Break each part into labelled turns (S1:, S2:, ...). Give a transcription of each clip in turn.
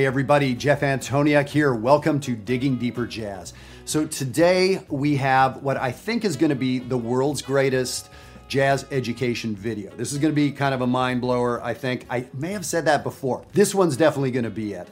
S1: Hey everybody, Jeff Antoniuk here. Welcome to Digging Deeper Jazz. So today we have what I think is going to be the world's greatest jazz education video. This is going to be kind of a mind blower, I think. I may have said that before. This one's definitely going to be it.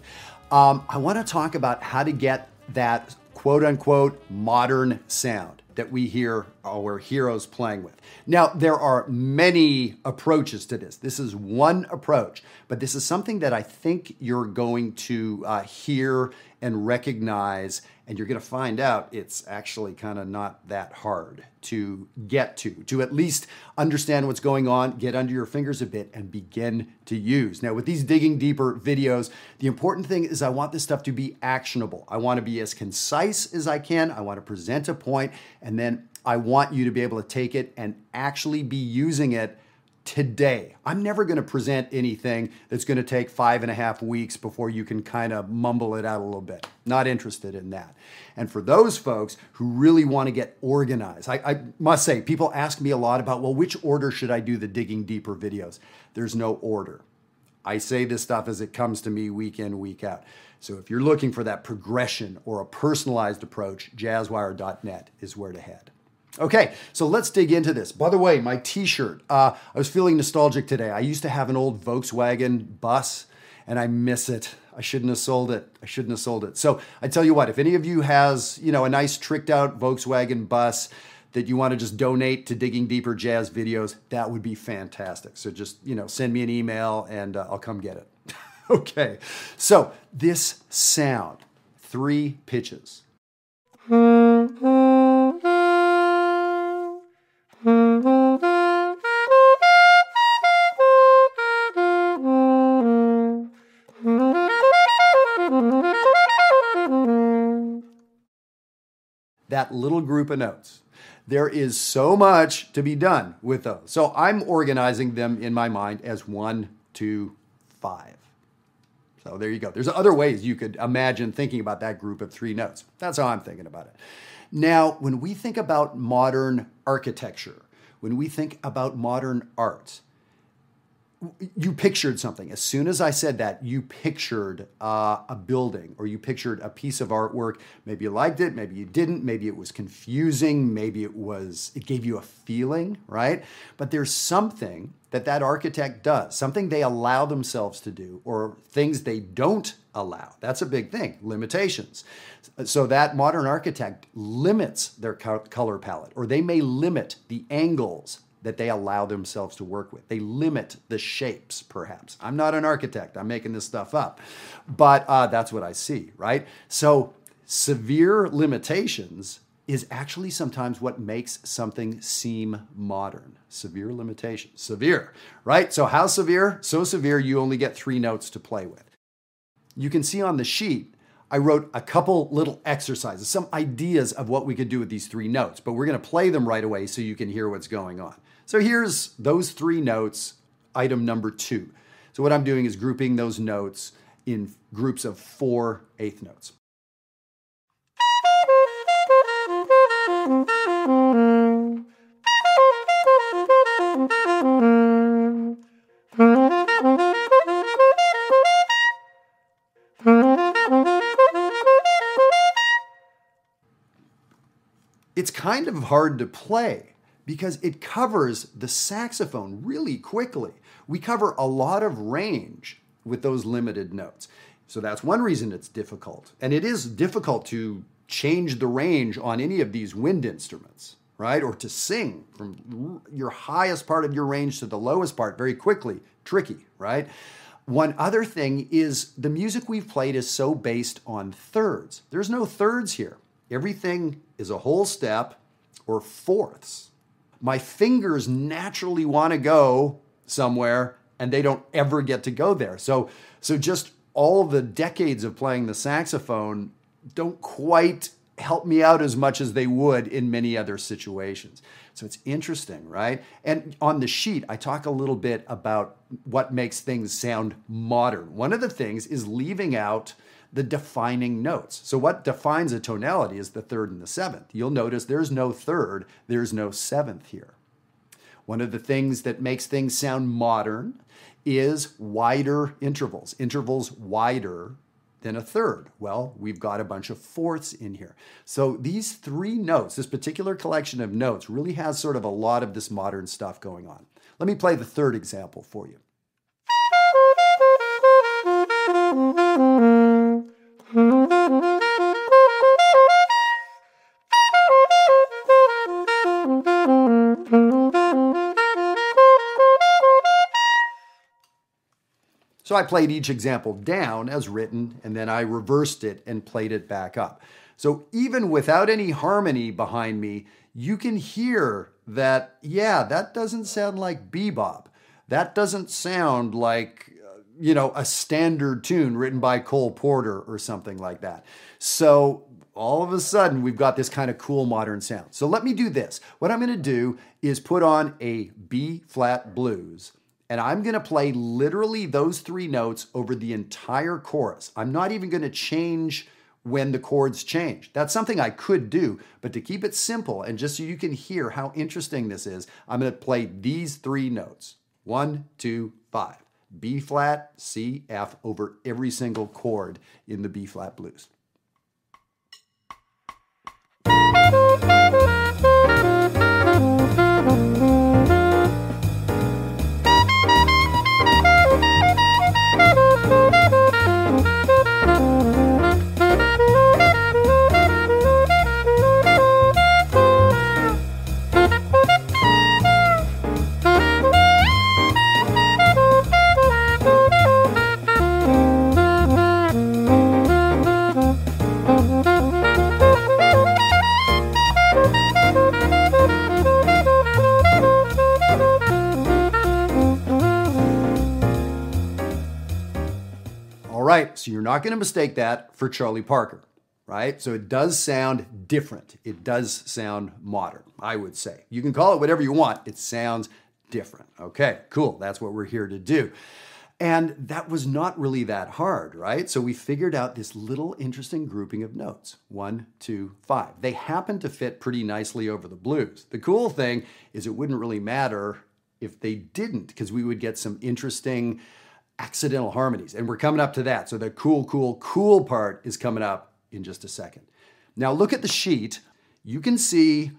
S1: Um, I want to talk about how to get that quote unquote modern sound that we hear our heroes playing with. Now, there are many approaches to this. This is one approach, but this is something that I think you're going to uh, hear and recognize, and you're going to find out it's actually kind of not that hard to get to, to at least understand what's going on, get under your fingers a bit, and begin to use. Now, with these digging deeper videos, the important thing is I want this stuff to be actionable. I want to be as concise as I can. I want to present a point, and then I want you to be able to take it and actually be using it today. I'm never going to present anything that's going to take five and a half weeks before you can kind of mumble it out a little bit. Not interested in that. And for those folks who really want to get organized, I, I, must say, people ask me a lot about, well, which order should I do the digging deeper videos? There's no order. I say this stuff as it comes to me week in, week out. So if you're looking for that progression or a personalized approach, jazzwire.net is where to head. Okay, so let's dig into this. By the way, my t shirt, uh, I was feeling nostalgic today. I used to have an old Volkswagen bus and I miss it. I shouldn't have sold it. I shouldn't have sold it. So I tell you what, if any of you has, you know, a nice tricked out Volkswagen bus that you want to just donate to digging deeper jazz videos, that would be fantastic. So just, you know, send me an email and uh, I'll come get it. okay. So this sound, three pitches. Little group of notes. There is so much to be done with those. So I'm organizing them in my mind as one, two, five. So there you go. There's other ways you could imagine thinking about that group of three notes. That's how I'm thinking about it. Now, when we think about modern architecture, when we think about modern art, you pictured something. As soon as I said that, you pictured uh, a building or you pictured a piece of artwork. Maybe you liked it, maybe you didn't, maybe it was confusing, maybe it was it gave you a feeling, right? But there's something that that architect does, something they allow themselves to do or things they don't allow. That's a big thing, limitations. So that modern architect limits their color palette or they may limit the angles that they allow themselves to work with. They limit the shapes, perhaps. I'm not an architect, I'm making this stuff up, but uh, that's what I see, right? So, severe limitations is actually sometimes what makes something seem modern. Severe limitations. Severe, right? So, how severe? So severe you only get three notes to play with. You can see on the sheet I wrote a couple little exercises, some ideas of what we could do with these three notes, but we're to play them right away so you can hear what's going on. So here's those three notes, item number two. So what I'm doing is grouping those notes in groups of four eighth notes. It's kind of hard to play because it covers the saxophone really quickly. We cover a lot of range with those limited notes. So that's one reason it's difficult. And it is difficult to change the range on any of these wind instruments, right? Or to sing from your highest part of your range to the lowest part very quickly. Tricky, right? One other thing is the music we've played is so based on thirds. There's no thirds here. Everything is a whole step or fourths my fingers naturally want to go somewhere and they don't ever get to go there. So so just all the decades of playing the saxophone don't quite help me out as much as they would in many other situations. So it's interesting, right? And on the sheet, I talk a little bit about what makes things sound modern. One of the things is leaving out the defining notes. So, what defines a tonality is the third and the seventh. You'll notice there's no third, there's no seventh here. One of the things that makes things sound modern is wider intervals, intervals wider than a third. Well, we've got a bunch of fourths in here. So these three notes, this particular collection of notes, really has sort of a lot of this modern stuff going on. Let me play the third example for you. So I played each example down as written, and then I reversed it and played it back up. So even without any harmony behind me, you can hear that, yeah, that doesn't sound like bebop. That doesn't sound like, uh, you know, a standard tune written by Cole Porter or something like that. So all of a sudden, we've got this kind of cool modern sound. So let me do this. What I'm going to do is put on a B flat blues and I'm going to play literally those three notes over the entire chorus. I'm not even going to change when the chords change. That's something I could do, but to keep it simple and just so you can hear how interesting this is, I'm going to play these three notes one, two, five. B flat, C, F over every single chord in the B flat blues. Right, so you're not going to mistake that for Charlie Parker, right? So it does sound different. It does sound modern, I would say. You can call it whatever you want, it sounds different. Okay, cool. That's what we're here to do. And that was not really that hard, right? So we figured out this little interesting grouping of notes one, two, five. They happen to fit pretty nicely over the blues. The cool thing is it wouldn't really matter if they didn't, because we would get some interesting accidental harmonies. And we're coming up to that. So the cool, cool, cool part is coming up in just a second. Now look at the sheet. You can see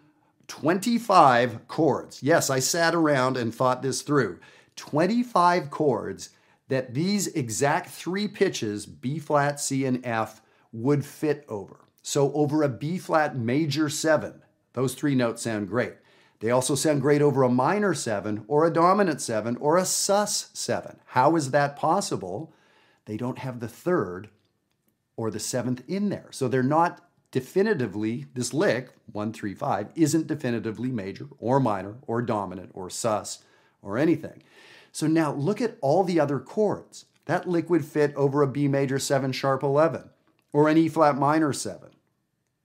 S1: 25 chords. Yes, I sat around and thought this through. 25 chords that these exact three pitches, B flat, C, and F, would fit over. So over a B flat major seven, those three notes sound great. They also sound great over a minor seven or a dominant seven or a sus seven. How is that possible? They don't have the third or the seventh in there. So they're not definitively, this lick, one, three, five, isn't definitively major or minor or dominant or sus or anything. So now look at all the other chords. That lick would fit over a B major 7 sharp 11, or an E flat minor 7,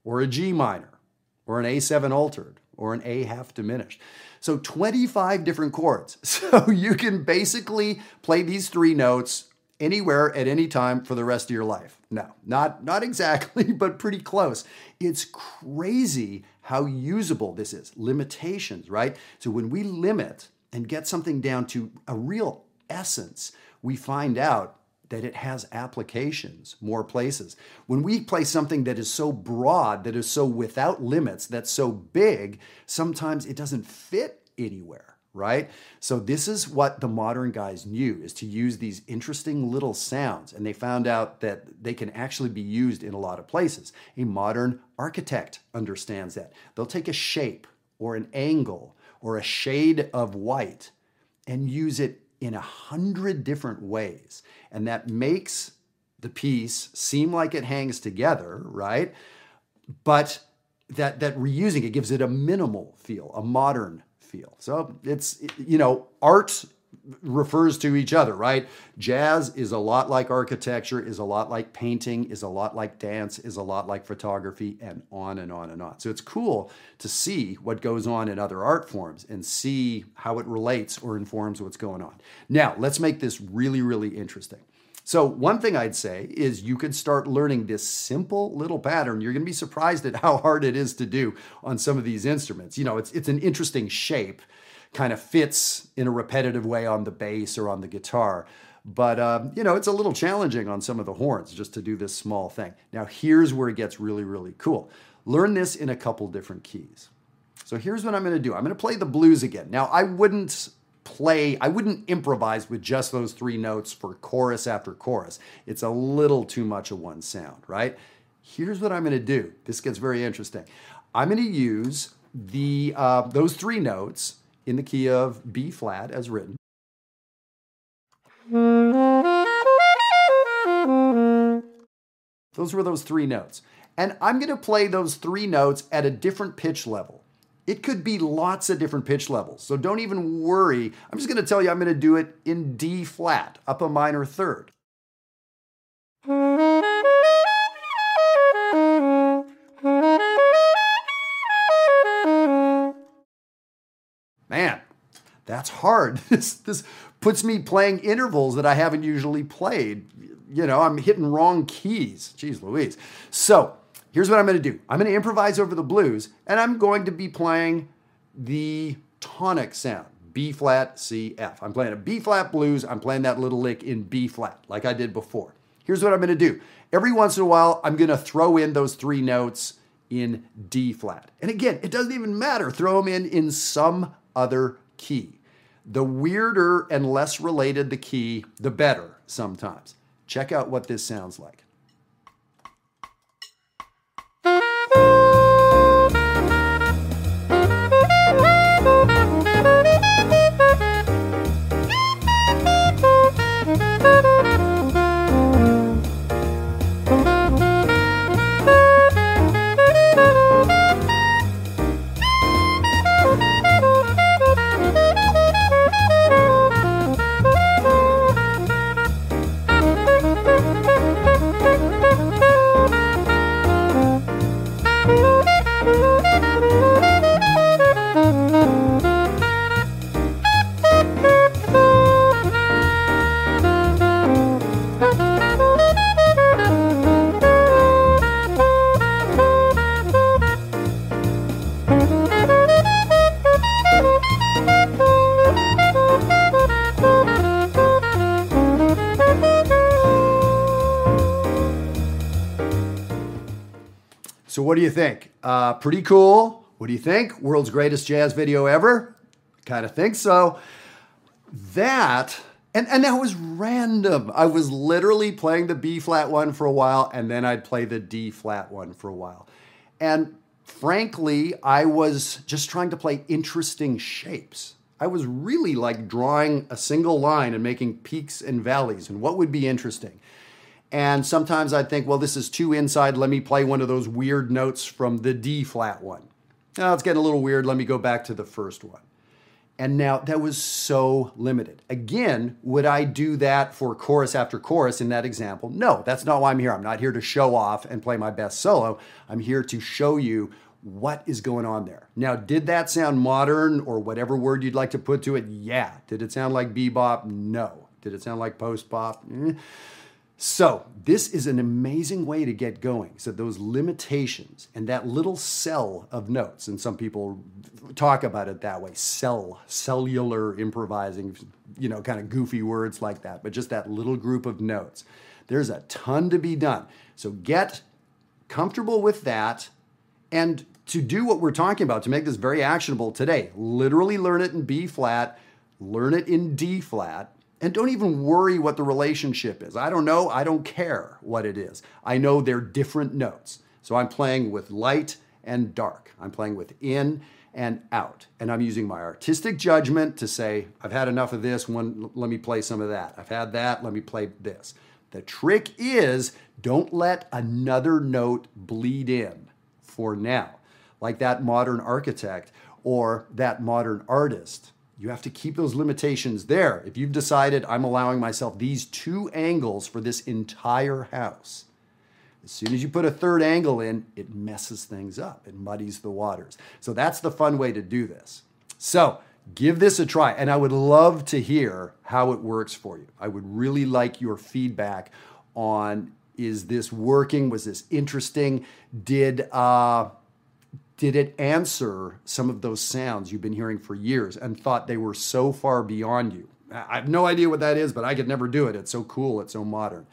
S1: or a G minor, or an A7 altered, or an A half diminished. So 25 different chords. So you can basically play these three notes anywhere at any time for the rest of your life. No, not not exactly, but pretty close. It's crazy how usable this is. Limitations, right? So when we limit and get something down to a real essence, we find out that it has applications more places. When we play something that is so broad, that is so without limits, that's so big, sometimes it doesn't fit anywhere, right? So this is what the modern guys knew is to use these interesting little sounds and they found out that they can actually be used in a lot of places. A modern architect understands that. They'll take a shape or an angle or a shade of white and use it in a hundred different ways. And that makes the piece seem like it hangs together, right? But that that reusing it gives it a minimal feel, a modern feel. So it's you know, art refers to each other, right? Jazz is a lot like architecture, is a lot like painting, is a lot like dance, is a lot like photography, and on and on and on. So it's cool to see what goes on in other art forms and see how it relates or informs what's going on. Now, let's make this really, really interesting. So, one thing I'd say is you could start learning this simple little pattern. You're going to be surprised at how hard it is to do on some of these instruments. You know, it's, it's an interesting shape kind of fits in a repetitive way on the bass or on the guitar. But, uh, you know, it's a little challenging on some of the horns just to do this small thing. Now, here's where it gets really, really cool. Learn this in a couple different keys. So here's what I'm going to do. I'm going to play the blues again. Now, I wouldn't play, I wouldn't improvise with just those three notes for chorus after chorus. It's a little too much of one sound, right? Here's what I'm to do. This gets very interesting. I'm to use the uh, those three notes in the key of B flat as written. Those were those three notes. And I'm going to play those three notes at a different pitch level. It could be lots of different pitch levels. So don't even worry. I'm just going to tell you I'm going to do it in D flat, up a minor third. That's hard. This, this puts me playing intervals that I haven't usually played. You know, I'm hitting wrong keys. Jeez Louise. So here's what I'm going to do I'm going to improvise over the blues, and I'm going to be playing the tonic sound. B flat, C, F. I'm playing a B flat blues. I'm playing that little lick in B flat, like I did before. Here's what I'm going to do. Every once in a while, I'm going to throw in those three notes in D flat. And again, it doesn't even matter. Throw them in in some other key. The weirder and less related the key, the better sometimes. Check out what this sounds like. So, what do you think? Uh, pretty cool. What do you think? World's greatest jazz video ever? Kind of think so. That, and, and that was random. I was literally playing the B flat one for a while, and then I'd play the D flat one for a while. And frankly, I was just trying to play interesting shapes. I was really like drawing a single line and making peaks and valleys and what would be interesting. And sometimes I'd think, well, this is too inside. Let me play one of those weird notes from the D flat one. Now it's getting a little weird. Let me go back to the first one. And now that was so limited. Again, would I do that for chorus after chorus in that example? No, that's not why I'm here. I'm not here to show off and play my best solo. I'm here to show you what is going on there. Now, did that sound modern or whatever word you'd like to put to it? Yeah. Did it sound like bebop? No. Did it sound like post bop? Eh. So, this is an amazing way to get going. So, those limitations and that little cell of notes, and some people talk about it that way cell, cellular improvising, you know, kind of goofy words like that, but just that little group of notes. There's a ton to be done. So, get comfortable with that. And to do what we're talking about, to make this very actionable today, literally learn it in B flat, learn it in D flat, and don't even worry what the relationship is. I don't know. I don't care what it is. I know they're different notes. So I'm playing with light and dark. I'm playing with in and out. And I'm using my artistic judgment to say, I've had enough of this. One, let me play some of that. I've had that. Let me play this. The trick is don't let another note bleed in for now, like that modern architect or that modern artist you have to keep those limitations there. If you've decided I'm allowing myself these two angles for this entire house, as soon as you put a third angle in, it messes things up. It muddies the waters. So that's the fun way to do this. So give this a try. And I would love to hear how it works for you. I would really like your feedback on is this working? Was this interesting? Did, uh, did it answer some of those sounds you've been hearing for years and thought they were so far beyond you? I have no idea what that is, but I could never do it. It's so cool. It's so modern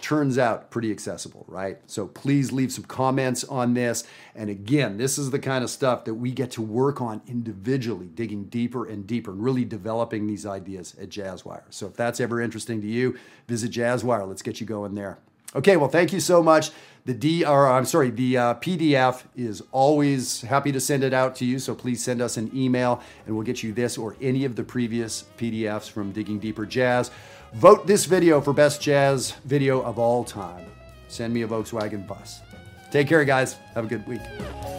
S1: turns out pretty accessible, right? So please leave some comments on this. And again, this is the kind of stuff that we get to work on individually, digging deeper and deeper and really developing these ideas at Jazzwire. So if that's ever interesting to you, visit Jazzwire. Let's get you going there. Okay, well, thank you so much. The D, or I'm sorry, the uh, PDF is always happy to send it out to you. So please send us an email and we'll get you this or any of the previous PDFs from Digging Deeper Jazz. Vote this video for best jazz video of all time. Send me a Volkswagen bus. Take care, guys. Have a good week.